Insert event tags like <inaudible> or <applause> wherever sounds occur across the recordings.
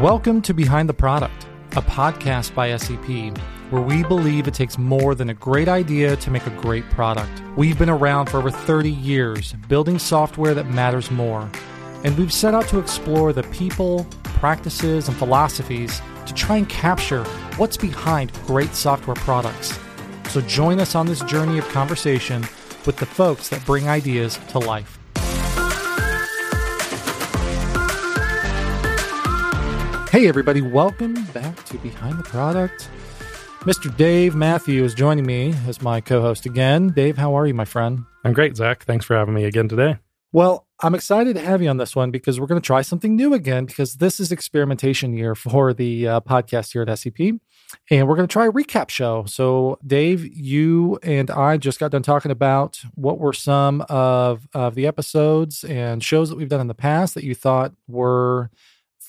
Welcome to Behind the Product, a podcast by SEP, where we believe it takes more than a great idea to make a great product. We've been around for over 30 years, building software that matters more. And we've set out to explore the people, practices, and philosophies to try and capture what's behind great software products. So join us on this journey of conversation with the folks that bring ideas to life. Hey, everybody, welcome back to Behind the Product. Mr. Dave Matthew is joining me as my co host again. Dave, how are you, my friend? I'm great, Zach. Thanks for having me again today. Well, I'm excited to have you on this one because we're going to try something new again because this is experimentation year for the uh, podcast here at SEP. And we're going to try a recap show. So, Dave, you and I just got done talking about what were some of, of the episodes and shows that we've done in the past that you thought were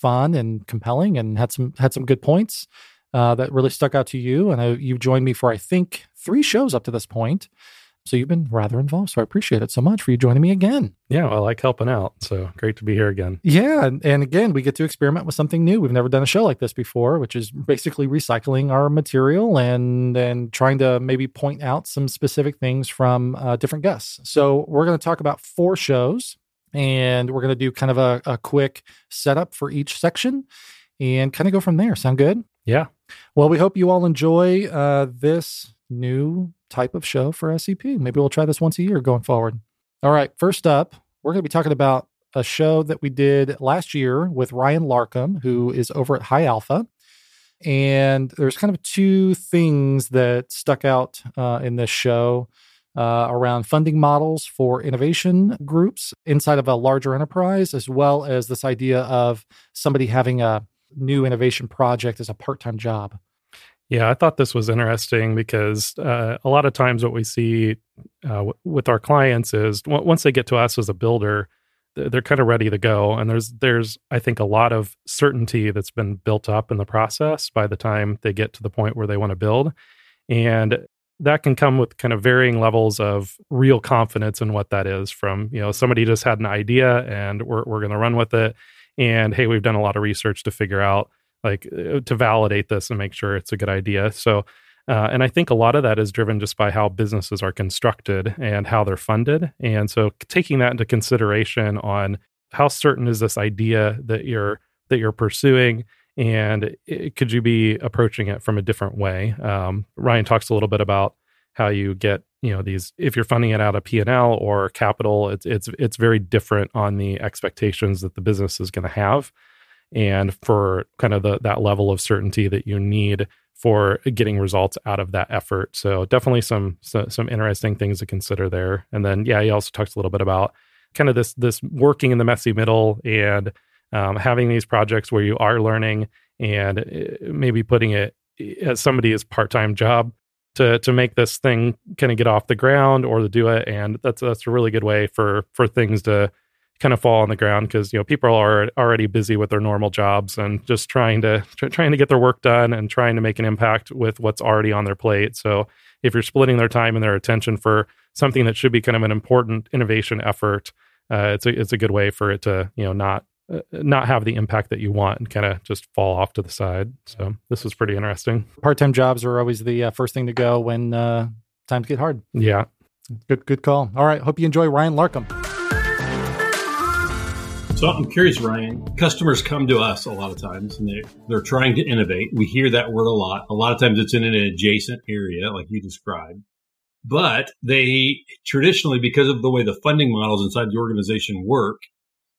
fun and compelling and had some had some good points uh, that really stuck out to you. And I, you've joined me for I think three shows up to this point. So you've been rather involved. So I appreciate it so much for you joining me again. Yeah, well, I like helping out. So great to be here again. Yeah. And, and again, we get to experiment with something new. We've never done a show like this before, which is basically recycling our material and and trying to maybe point out some specific things from uh, different guests. So we're going to talk about four shows and we're going to do kind of a, a quick setup for each section and kind of go from there. Sound good? Yeah. Well, we hope you all enjoy uh, this new type of show for SEP. Maybe we'll try this once a year going forward. All right. First up, we're going to be talking about a show that we did last year with Ryan Larkham, who is over at High Alpha. And there's kind of two things that stuck out uh, in this show uh, around funding models for innovation groups inside of a larger enterprise, as well as this idea of somebody having a new innovation project as a part time job. Yeah, I thought this was interesting because uh, a lot of times what we see uh, w- with our clients is w- once they get to us as a builder, they're kind of ready to go, and there's there's I think a lot of certainty that's been built up in the process by the time they get to the point where they want to build, and that can come with kind of varying levels of real confidence in what that is from you know somebody just had an idea and we're, we're going to run with it. And hey we've done a lot of research to figure out like uh, to validate this and make sure it's a good idea. So uh, and i think a lot of that is driven just by how businesses are constructed and how they're funded. And so taking that into consideration on how certain is this idea that you're that you're pursuing and it, could you be approaching it from a different way? Um, ryan talks a little bit about how you get you know these if you're funding it out of p&l or capital it's it's it's very different on the expectations that the business is going to have. And for kind of the, that level of certainty that you need for getting results out of that effort. So definitely some so, some interesting things to consider there. And then yeah he also talks a little bit about kind of this this working in the messy middle and um, having these projects where you are learning and uh, maybe putting it as somebody's part-time job to to make this thing kind of get off the ground or to do it. And that's that's a really good way for for things to kind of fall on the ground because you know people are already busy with their normal jobs and just trying to tr- trying to get their work done and trying to make an impact with what's already on their plate. So if you're splitting their time and their attention for something that should be kind of an important innovation effort uh, it's a it's a good way for it to you know not uh, not have the impact that you want and kind of just fall off to the side. So this was pretty interesting. Part-time jobs are always the uh, first thing to go when uh, times get hard. Yeah. Good, good call. All right. Hope you enjoy Ryan Larkham. So I'm curious, Ryan. Customers come to us a lot of times, and they they're trying to innovate. We hear that word a lot. A lot of times, it's in an adjacent area, like you described. But they traditionally, because of the way the funding models inside the organization work,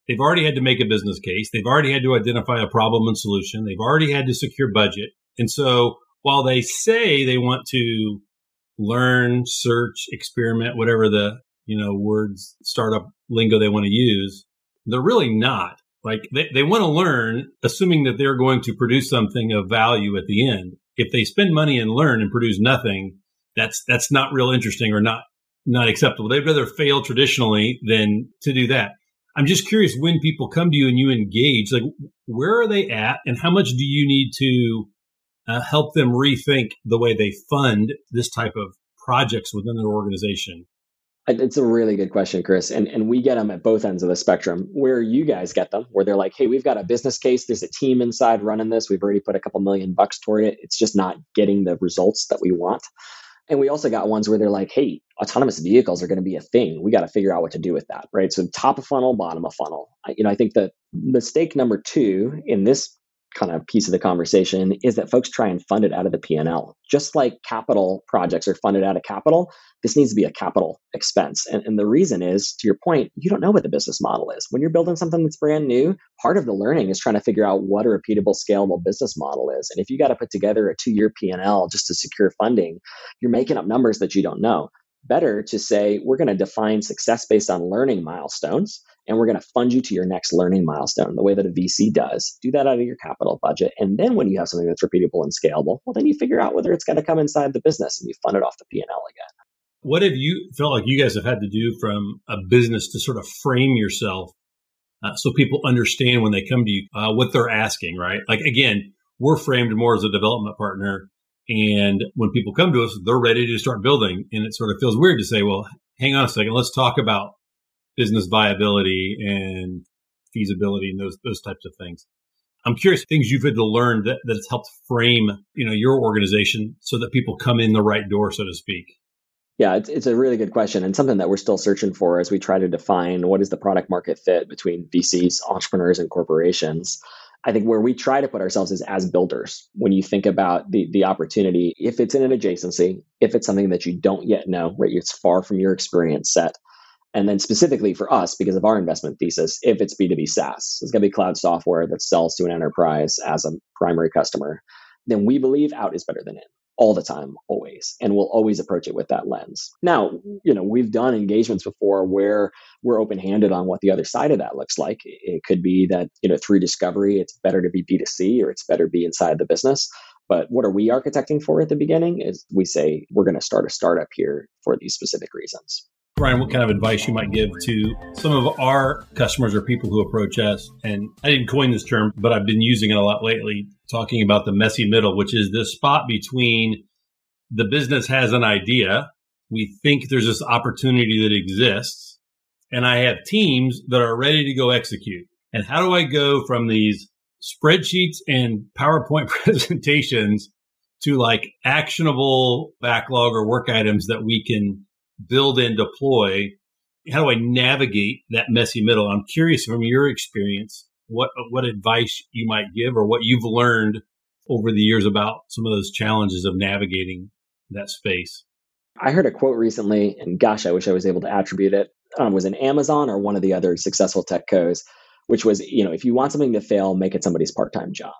They've already had to make a business case. They've already had to identify a problem and solution. They've already had to secure budget. And so while they say they want to learn, search, experiment, whatever the, you know, words, startup lingo they want to use, they're really not. Like they, they want to learn, assuming that they're going to produce something of value at the end. If they spend money and learn and produce nothing, that's, that's not real interesting or not, not acceptable. They'd rather fail traditionally than to do that. I'm just curious when people come to you and you engage, like where are they at and how much do you need to uh, help them rethink the way they fund this type of projects within their organization? It's a really good question, Chris. And, and we get them at both ends of the spectrum. Where you guys get them, where they're like, hey, we've got a business case. There's a team inside running this. We've already put a couple million bucks toward it. It's just not getting the results that we want. And we also got ones where they're like, hey, autonomous vehicles are going to be a thing. We got to figure out what to do with that, right? So top of funnel, bottom of funnel. You know, I think the mistake number two in this kind of piece of the conversation is that folks try and fund it out of the P&L. Just like capital projects are funded out of capital, this needs to be a capital expense. And, and the reason is, to your point, you don't know what the business model is. When you're building something that's brand new, part of the learning is trying to figure out what a repeatable, scalable business model is. And if you got to put together a two-year P&L just to secure funding, you're making up numbers that you don't know better to say we're going to define success based on learning milestones and we're going to fund you to your next learning milestone the way that a VC does. Do that out of your capital budget. And then when you have something that's repeatable and scalable, well, then you figure out whether it's going to come inside the business and you fund it off the P&L again. What have you felt like you guys have had to do from a business to sort of frame yourself uh, so people understand when they come to you uh, what they're asking, right? Like, again, we're framed more as a development partner and when people come to us, they're ready to start building. And it sort of feels weird to say, well, hang on a second, let's talk about business viability and feasibility and those those types of things. I'm curious things you've had to learn that that's helped frame, you know, your organization so that people come in the right door, so to speak. Yeah, it's, it's a really good question and something that we're still searching for as we try to define what is the product market fit between VCs, entrepreneurs, and corporations. I think where we try to put ourselves is as builders. When you think about the the opportunity, if it's in an adjacency, if it's something that you don't yet know, right, it's far from your experience set, and then specifically for us, because of our investment thesis, if it's B2B SaaS, it's going to be cloud software that sells to an enterprise as a primary customer, then we believe out is better than in all the time, always. And we'll always approach it with that lens. Now, you know, we've done engagements before where we're open handed on what the other side of that looks like. It could be that, you know, through discovery, it's better to be B2C or it's better to be inside the business. But what are we architecting for at the beginning is we say we're going to start a startup here for these specific reasons. Brian, what kind of advice you might give to some of our customers or people who approach us? And I didn't coin this term, but I've been using it a lot lately, talking about the messy middle, which is this spot between the business has an idea, we think there's this opportunity that exists, and I have teams that are ready to go execute. And how do I go from these spreadsheets and PowerPoint <laughs> presentations to like actionable backlog or work items that we can build and deploy. How do I navigate that messy middle? I'm curious from your experience, what what advice you might give or what you've learned over the years about some of those challenges of navigating that space. I heard a quote recently, and gosh, I wish I was able to attribute it. I was in Amazon or one of the other successful tech co's, which was, you know, if you want something to fail, make it somebody's part-time job.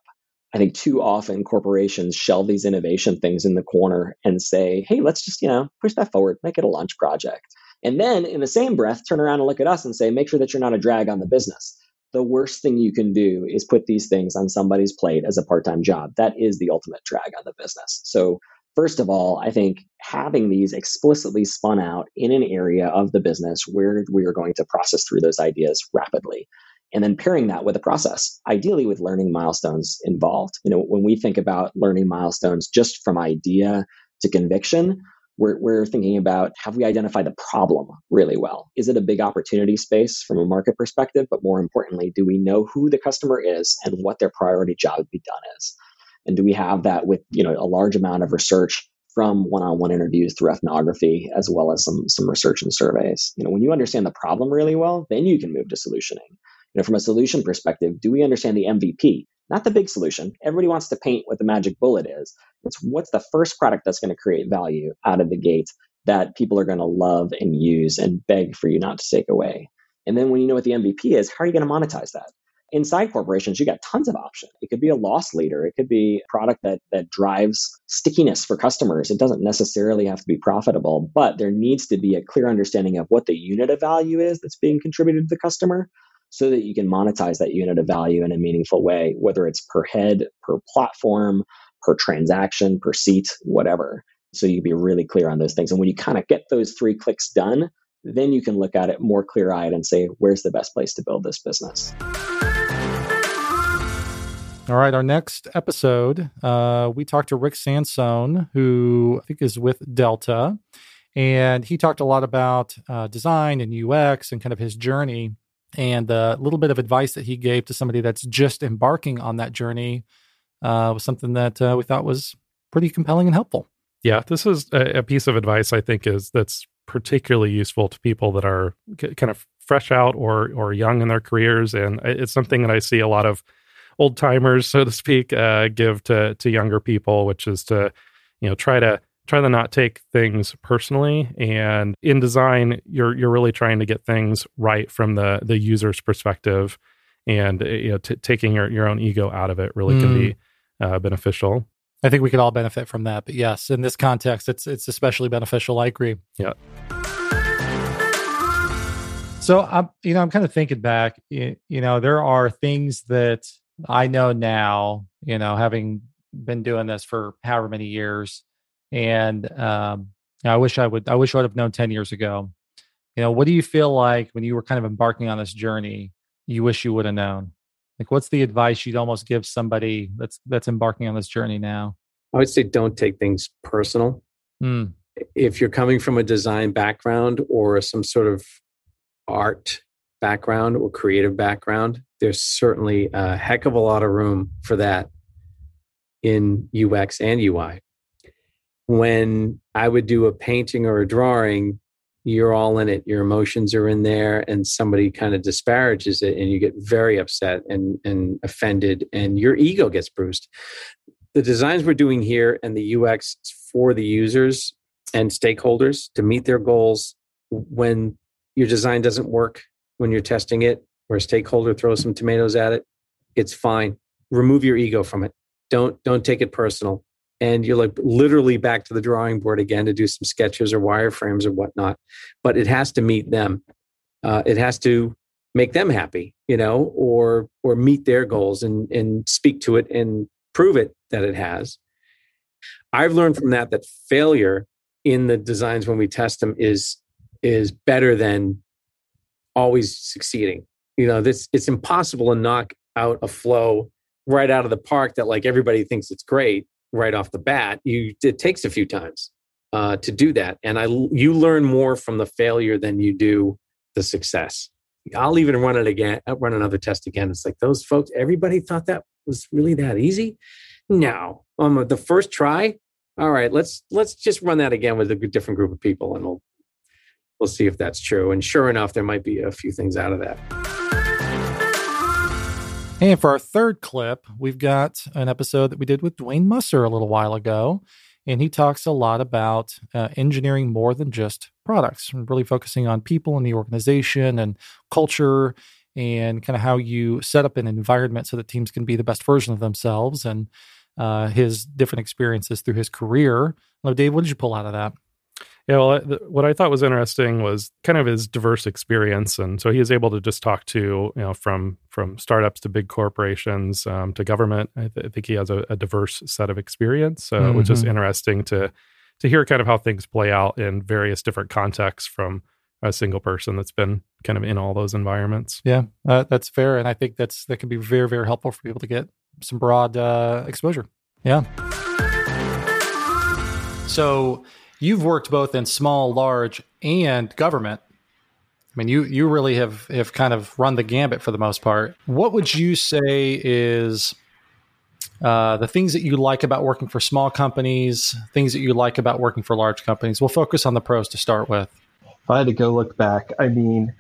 I think too often corporations shell these innovation things in the corner and say, hey, let's just, you know, push that forward, make it a launch project. And then in the same breath, turn around and look at us and say, make sure that you're not a drag on the business. The worst thing you can do is put these things on somebody's plate as a part time job. That is the ultimate drag on the business. So, first of all, I think having these explicitly spun out in an area of the business where we are going to process through those ideas rapidly and then pairing that with a process, ideally with learning milestones involved. You know, when we think about learning milestones just from idea to conviction, we're, we're thinking about have we identified the problem really well? Is it a big opportunity space from a market perspective? But more importantly, do we know who the customer is and what their priority job to be done is? And do we have that with you know a large amount of research from one-on-one interviews through ethnography as well as some some research and surveys? You know, when you understand the problem really well, then you can move to solutioning know, from a solution perspective, do we understand the MVP? Not the big solution. Everybody wants to paint what the magic bullet is. It's what's the first product that's going to create value out of the gate that people are going to love and use and beg for you not to take away. And then when you know what the MVP is, how are you going to monetize that? Inside corporations, you got tons of options. It could be a loss leader. It could be a product that that drives stickiness for customers. It doesn't necessarily have to be profitable, but there needs to be a clear understanding of what the unit of value is that's being contributed to the customer so that you can monetize that unit of value in a meaningful way, whether it's per head, per platform, per transaction, per seat, whatever. So you can be really clear on those things. And when you kind of get those three clicks done, then you can look at it more clear eyed and say, where's the best place to build this business? All right, our next episode, uh, we talked to Rick Sansone, who I think is with Delta And he talked a lot about uh, design and UX and kind of his journey. And a little bit of advice that he gave to somebody that's just embarking on that journey uh, was something that uh, we thought was pretty compelling and helpful. Yeah, this is a, a, piece of advice I think is that's particularly useful to people that are kind of fresh out or or young in their careers, and it's something that I see a lot of old timers, so to speak, uh, give to to younger people, which is to you know try to try to not take things personally and in design you're you're really trying to get things right from the the user's perspective and you know t- taking your, your own ego out of it really mm. can be mm. uh, beneficial I think we could all benefit from that. But yes, in this context, it's it's especially beneficial. I agree. Yeah. So I'm, you know, I'm kind of thinking back. You, you know, there are things that I know now. You know, having been doing this for however many years, and um, I wish I would. I wish I would have known ten years ago. You know, what do you feel like when you were kind of embarking on this journey? You wish you would have known. Like, what's the advice you'd almost give somebody that's that's embarking on this journey now? I would say don't take things personal. Mm. If you're coming from a design background or some sort of art background or creative background, there's certainly a heck of a lot of room for that in UX and UI. When I would do a painting or a drawing, you're all in it your emotions are in there and somebody kind of disparages it and you get very upset and, and offended and your ego gets bruised. The designs we're doing here and the ux for the users and stakeholders to meet their goals when your design doesn't work when you're testing it or a stakeholder throws some tomatoes at it it's fine. Remove your ego from it. Don't don't take it personal and you're like literally back to the drawing board again to do some sketches or wireframes or whatnot. But it has to meet them. Uh, it has to make them happy, you know, or or meet their goals and and speak to it and prove it that it has. I've learned from that that failure in the designs when we test them is is better than always succeeding. You know, this it's impossible to knock out a flow right out of the park that like everybody thinks it's great right off the bat. You it takes a few times uh, to do that, and I you learn more from the failure than you do the success. I'll even run it again, run another test again. It's like those folks. Everybody thought that was really that easy. No, um, the first try. All right, let's let's just run that again with a different group of people, and we'll we'll see if that's true. And sure enough, there might be a few things out of that. And for our third clip, we've got an episode that we did with Dwayne Musser a little while ago. And he talks a lot about uh, engineering more than just products, and really focusing on people in the organization and culture and kind of how you set up an environment so that teams can be the best version of themselves and uh, his different experiences through his career. Hello, Dave, what did you pull out of that? Yeah, well, what I thought was interesting was kind of his diverse experience, and so he is able to just talk to you know from from startups to big corporations um, to government. I, th- I, think he has a, a, diverse set of experience, uh, mm-hmm. which is mm-hmm. interesting to to hear kind of how things play out in various different contexts from a single person that's been kind of in all those environments. Yeah, uh, that's fair, and I think that's that can be very very helpful for people to get some broad uh, exposure. Yeah. So you've worked both in small, large, and government. I mean, you you really have have kind of run the gambit for the most part. What would you say is uh, the things that you like about working for small companies, things that you like about working for large companies? We'll focus on the pros to start with. If I had to go look back, I mean,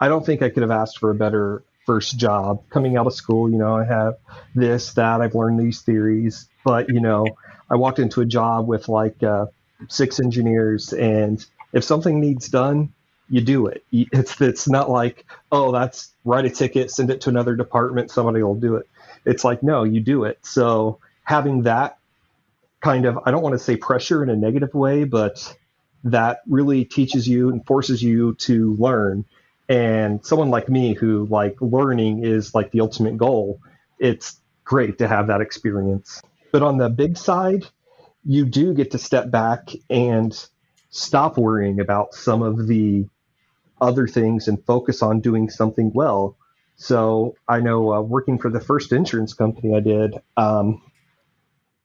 I don't think I could have asked for a better first job coming out of school. You know, I have this, that, I've learned these theories, but you know, I walked into a job with like. Uh, six engineers, and if something needs done, you do it. It's it's not like oh that's write a ticket, send it to another department, somebody will do it. It's like no, you do it. So having that kind of I don't want to say pressure in a negative way, but that really teaches you and forces you to learn. And someone like me who like learning is like the ultimate goal, it's great to have that experience. But on the big side, you do get to step back and stop worrying about some of the other things and focus on doing something well. So I know uh, working for the first insurance company I did, um,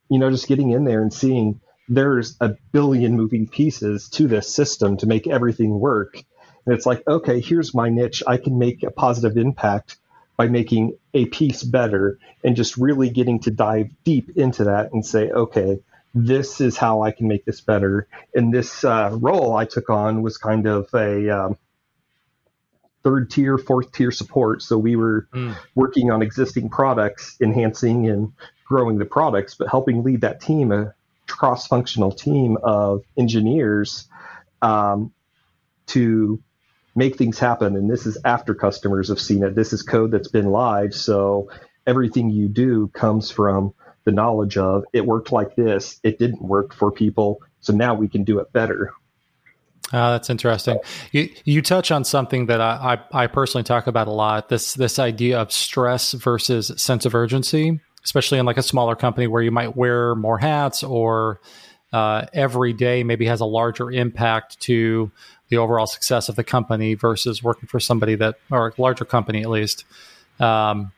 you know, just getting in there and seeing there's a billion moving pieces to this system to make everything work. And it's like, okay, here's my niche. I can make a positive impact by making a piece better and just really getting to dive deep into that and say, okay, this is how I can make this better. And this uh, role I took on was kind of a um, third tier, fourth tier support. So we were mm. working on existing products, enhancing and growing the products, but helping lead that team, a cross functional team of engineers um, to make things happen. And this is after customers have seen it. This is code that's been live. So everything you do comes from the knowledge of it worked like this, it didn't work for people. So now we can do it better. Uh, that's interesting. You you touch on something that I, I, I personally talk about a lot. This this idea of stress versus sense of urgency, especially in like a smaller company where you might wear more hats or uh, every day maybe has a larger impact to the overall success of the company versus working for somebody that or a larger company at least. Um,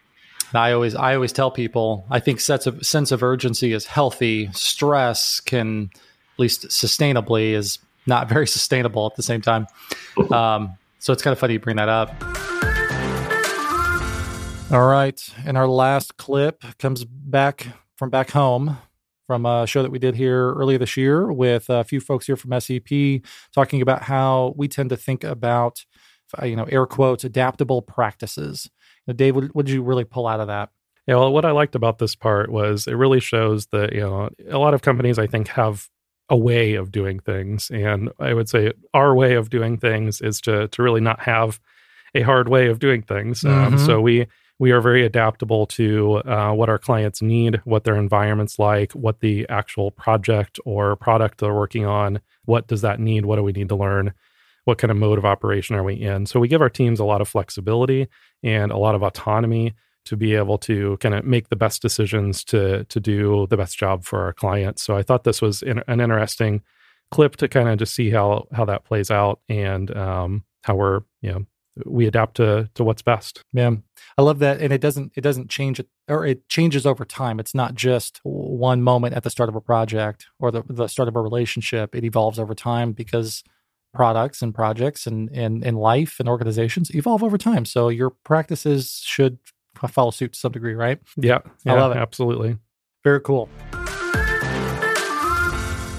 I always I always tell people I think sense of sense of urgency is healthy. Stress can at least sustainably is not very <laughs> sustainable at the same time. Um, so it's kind of funny you bring that up. All right, and our last clip comes back from back home from a show that we did here earlier this year with a few folks here from SEP talking about how we tend to think about, you know, air quotes, adaptable practices. Dave, what, what did you really pull out of that? Yeah, well, what I liked about this part was it really shows that, you know, a lot of companies I think have a way of doing things. And I would say our way of doing things is to to really not have a hard way of doing things. Mm-hmm. Um, so we we are very adaptable to uh, what our clients need, what their environment's like, what the actual project or product they're working on, what does that need, what do we need to learn, what kind of mode of operation are we in. So we give our teams a lot of flexibility and a lot of autonomy to be able to kind of make the best decisions to to do the best job for our clients. So I thought this was in, an interesting clip to kind of just see how how that plays out and um, how we're you know we adapt to to what's best. Yeah, I love that, and it doesn't it doesn't change it or it changes over time. It's not just one moment at the start of a project or the the start of a relationship. It evolves over time because products and projects and and and life and organizations evolve over time. So your practices should follow suit to some degree, right? Yeah, yeah I love it. Absolutely. Very cool.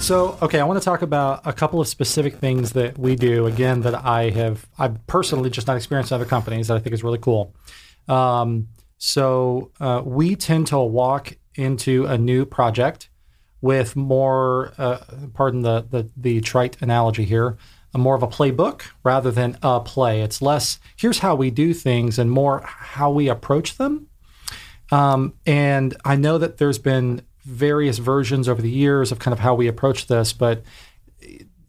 So, okay, I want to talk about a couple of specific things that we do. Again, that I have I've personally just not experienced in other companies that I think is really cool. Um, so, uh, we tend to walk into a new project with more, uh, pardon the, the the trite analogy here, a more of a playbook rather than a play. It's less, here's how we do things and more how we approach them. Um, and I know that there's been various versions over the years of kind of how we approach this, but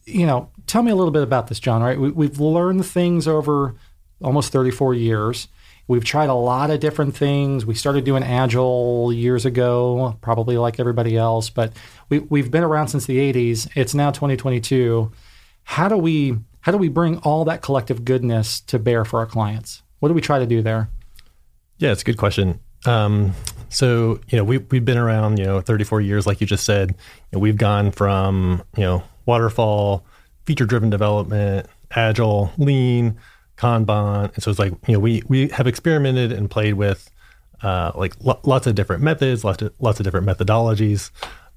you know, tell me a little bit about this, John. Right, we, have learned things over almost 34 years. We've tried a lot of different things. We started doing agile years ago, probably like everybody else, but we, we've been around since the 80s. It's now 2022 how do we how do we bring all that collective goodness to bear for our clients? What do we try to do there? Yeah, it's a good question. Um, so you know we we've been around you know 34 years, like you just said. We've gone from you know waterfall, feature driven development, agile, lean, Kanban, and so it's like you know we we have experimented and played with uh, like lo- lots of different methods, lots of lots of different methodologies,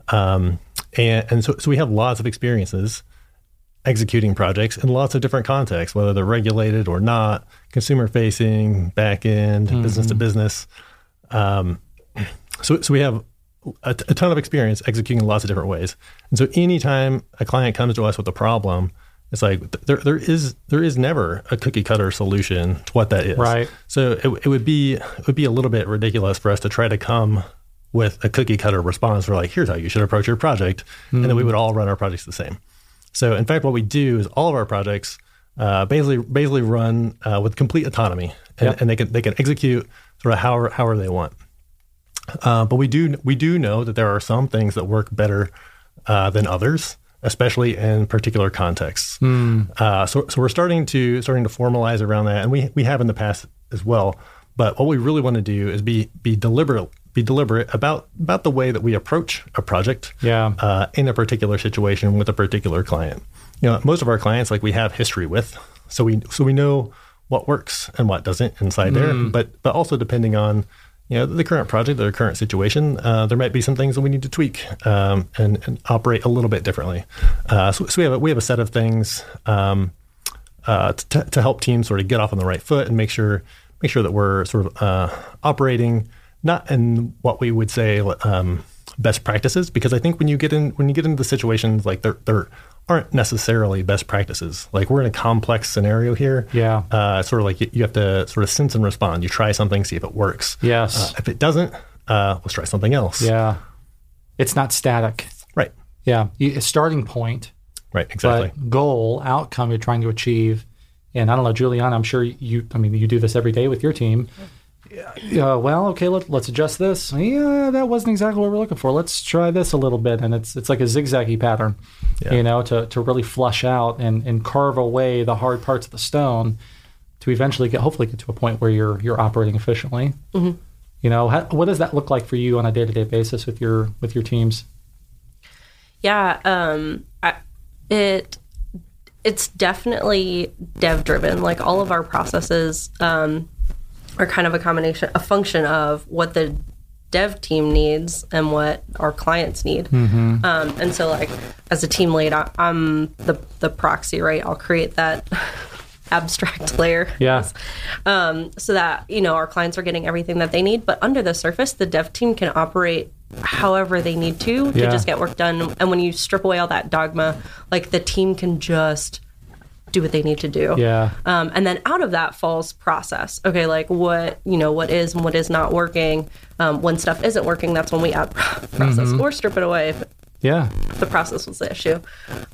um, and and so so we have lots of experiences executing projects in lots of different contexts, whether they're regulated or not, consumer facing, back end, mm-hmm. business to business. Um, so, so we have a, t- a ton of experience executing in lots of different ways. And so anytime a client comes to us with a problem, it's like there, there is there is never a cookie cutter solution to what that is. Right. So it, it would be it would be a little bit ridiculous for us to try to come with a cookie cutter response for like here's how you should approach your project, mm. and then we mm. would all run our projects the same. So in fact, what we do is all of our projects uh, basically basically run uh, with complete autonomy, and, yep. and, they can they can execute sort of however however they want. Uh, but we do we do know that there are some things that work better uh, than others, especially in particular contexts. Mm. so so we're starting to starting to formalize around that, and we we have in the past as well. But what we really want to do is be be deliberate be deliberate about about the way that we approach a project yeah. uh, in a particular situation with a particular client. You know, most of our clients like we have history with, so we so we know what works and what doesn't inside mm. there. But but also depending on you know the current project, the current situation, uh, there might be some things that we need to tweak um, and, and, operate a little bit differently. Uh, so, so, we have a, we have a set of things um, uh, to, to help teams sort of get off on the right foot and make sure make sure that we're sort of uh, operating not in what we would say um, best practices because I think when you get in when you get into the situations like there there aren't necessarily best practices. Like we're in a complex scenario here. Yeah. Uh, sort of like you, you, have to sort of sense and respond. You try something, see if it works. Yes. Uh, if it doesn't, uh, let's try something else. Yeah. It's not static. Right. Yeah. A starting point. Right. Exactly. goal, outcome you're trying to achieve. And I don't know, Juliana, I'm sure you, I mean, you do this every day with your team yeah, well, okay, let, let's adjust this. Yeah, that wasn't exactly what we're looking for. Let's try this a little bit. And it's it's like a zigzaggy pattern, yeah. you know, to, to really flush out and, and carve away the hard parts of the stone to eventually get, hopefully get to a point where you're, you're operating efficiently. Mm-hmm. You know, how, what does that look like for you on a day-to-day basis with your, with your teams? Yeah, um, I, it, it's definitely dev driven. Like all of our processes, um, are kind of a combination, a function of what the dev team needs and what our clients need. Mm-hmm. Um, and so, like as a team lead, I, am the the proxy, right? I'll create that <laughs> abstract <laughs> layer, yeah, um, so that you know our clients are getting everything that they need. But under the surface, the dev team can operate however they need to to yeah. just get work done. And when you strip away all that dogma, like the team can just do what they need to do. Yeah. Um, and then out of that falls process. Okay, like what you know, what is and what is not working. Um, when stuff isn't working, that's when we add process mm-hmm. or strip it away. If, yeah. The process was the issue.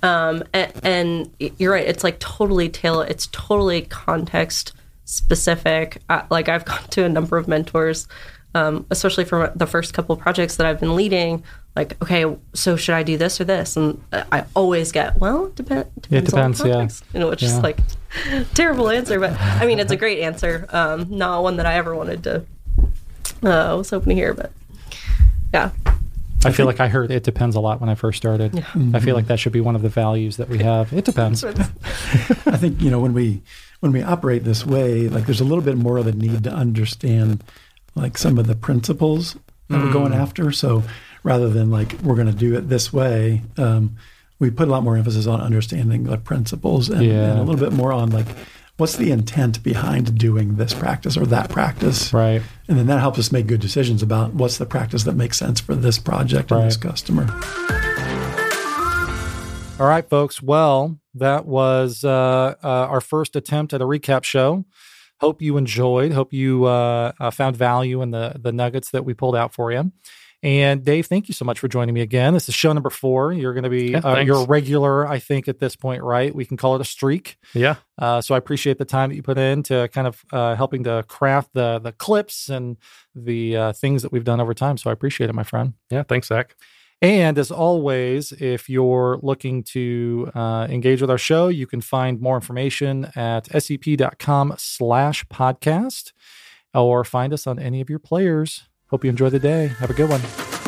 Um, and, and, you're right. It's like totally tail. It's totally context specific. Uh, like I've <laughs> gone to a number of mentors um, especially for the first couple of projects that I've been leading, like, okay, so should I do this or this? And I always get, well, it depends. It depends, yeah. You know, which yeah. is like <laughs> terrible answer, but I mean, it's a great answer. Um, not one that I ever wanted to. Uh, was hoping to hear, but yeah. I feel like I heard it depends a lot when I first started. Yeah. Mm-hmm. I feel like that should be one of the values that we have. It depends. <laughs> I think you know when we when we operate this way, like there's a little bit more of a need to understand like some of the principles that mm. we're going mm. after. So rather than like we're going to do it this way, um, we put a lot more emphasis on understanding the principles and, yeah. and, a little bit more on like what's the intent behind doing this practice or that practice. Right. And then that helps us make good decisions about what's the practice that makes sense for this project right. and this customer. All right, folks. Well, that was uh, uh, our first attempt at a recap show hope you enjoyed. Hope you uh, uh, found value in the the nuggets that we pulled out for you. And Dave, thank you so much for joining me again. This is show number four. You're going to be yeah, uh, you're a regular, I think, at this point, right? We can call it a streak. Yeah. Uh, so I appreciate the time that you put in to kind of uh, helping to craft the the clips and the uh, things that we've done over time. So I appreciate it, my friend. Yeah. Thanks, Zach. And as always, if you're looking to uh, engage with our show, you can find more information at sep.com slash podcast or find us on any of your players. Hope you enjoy the day. Have a good one.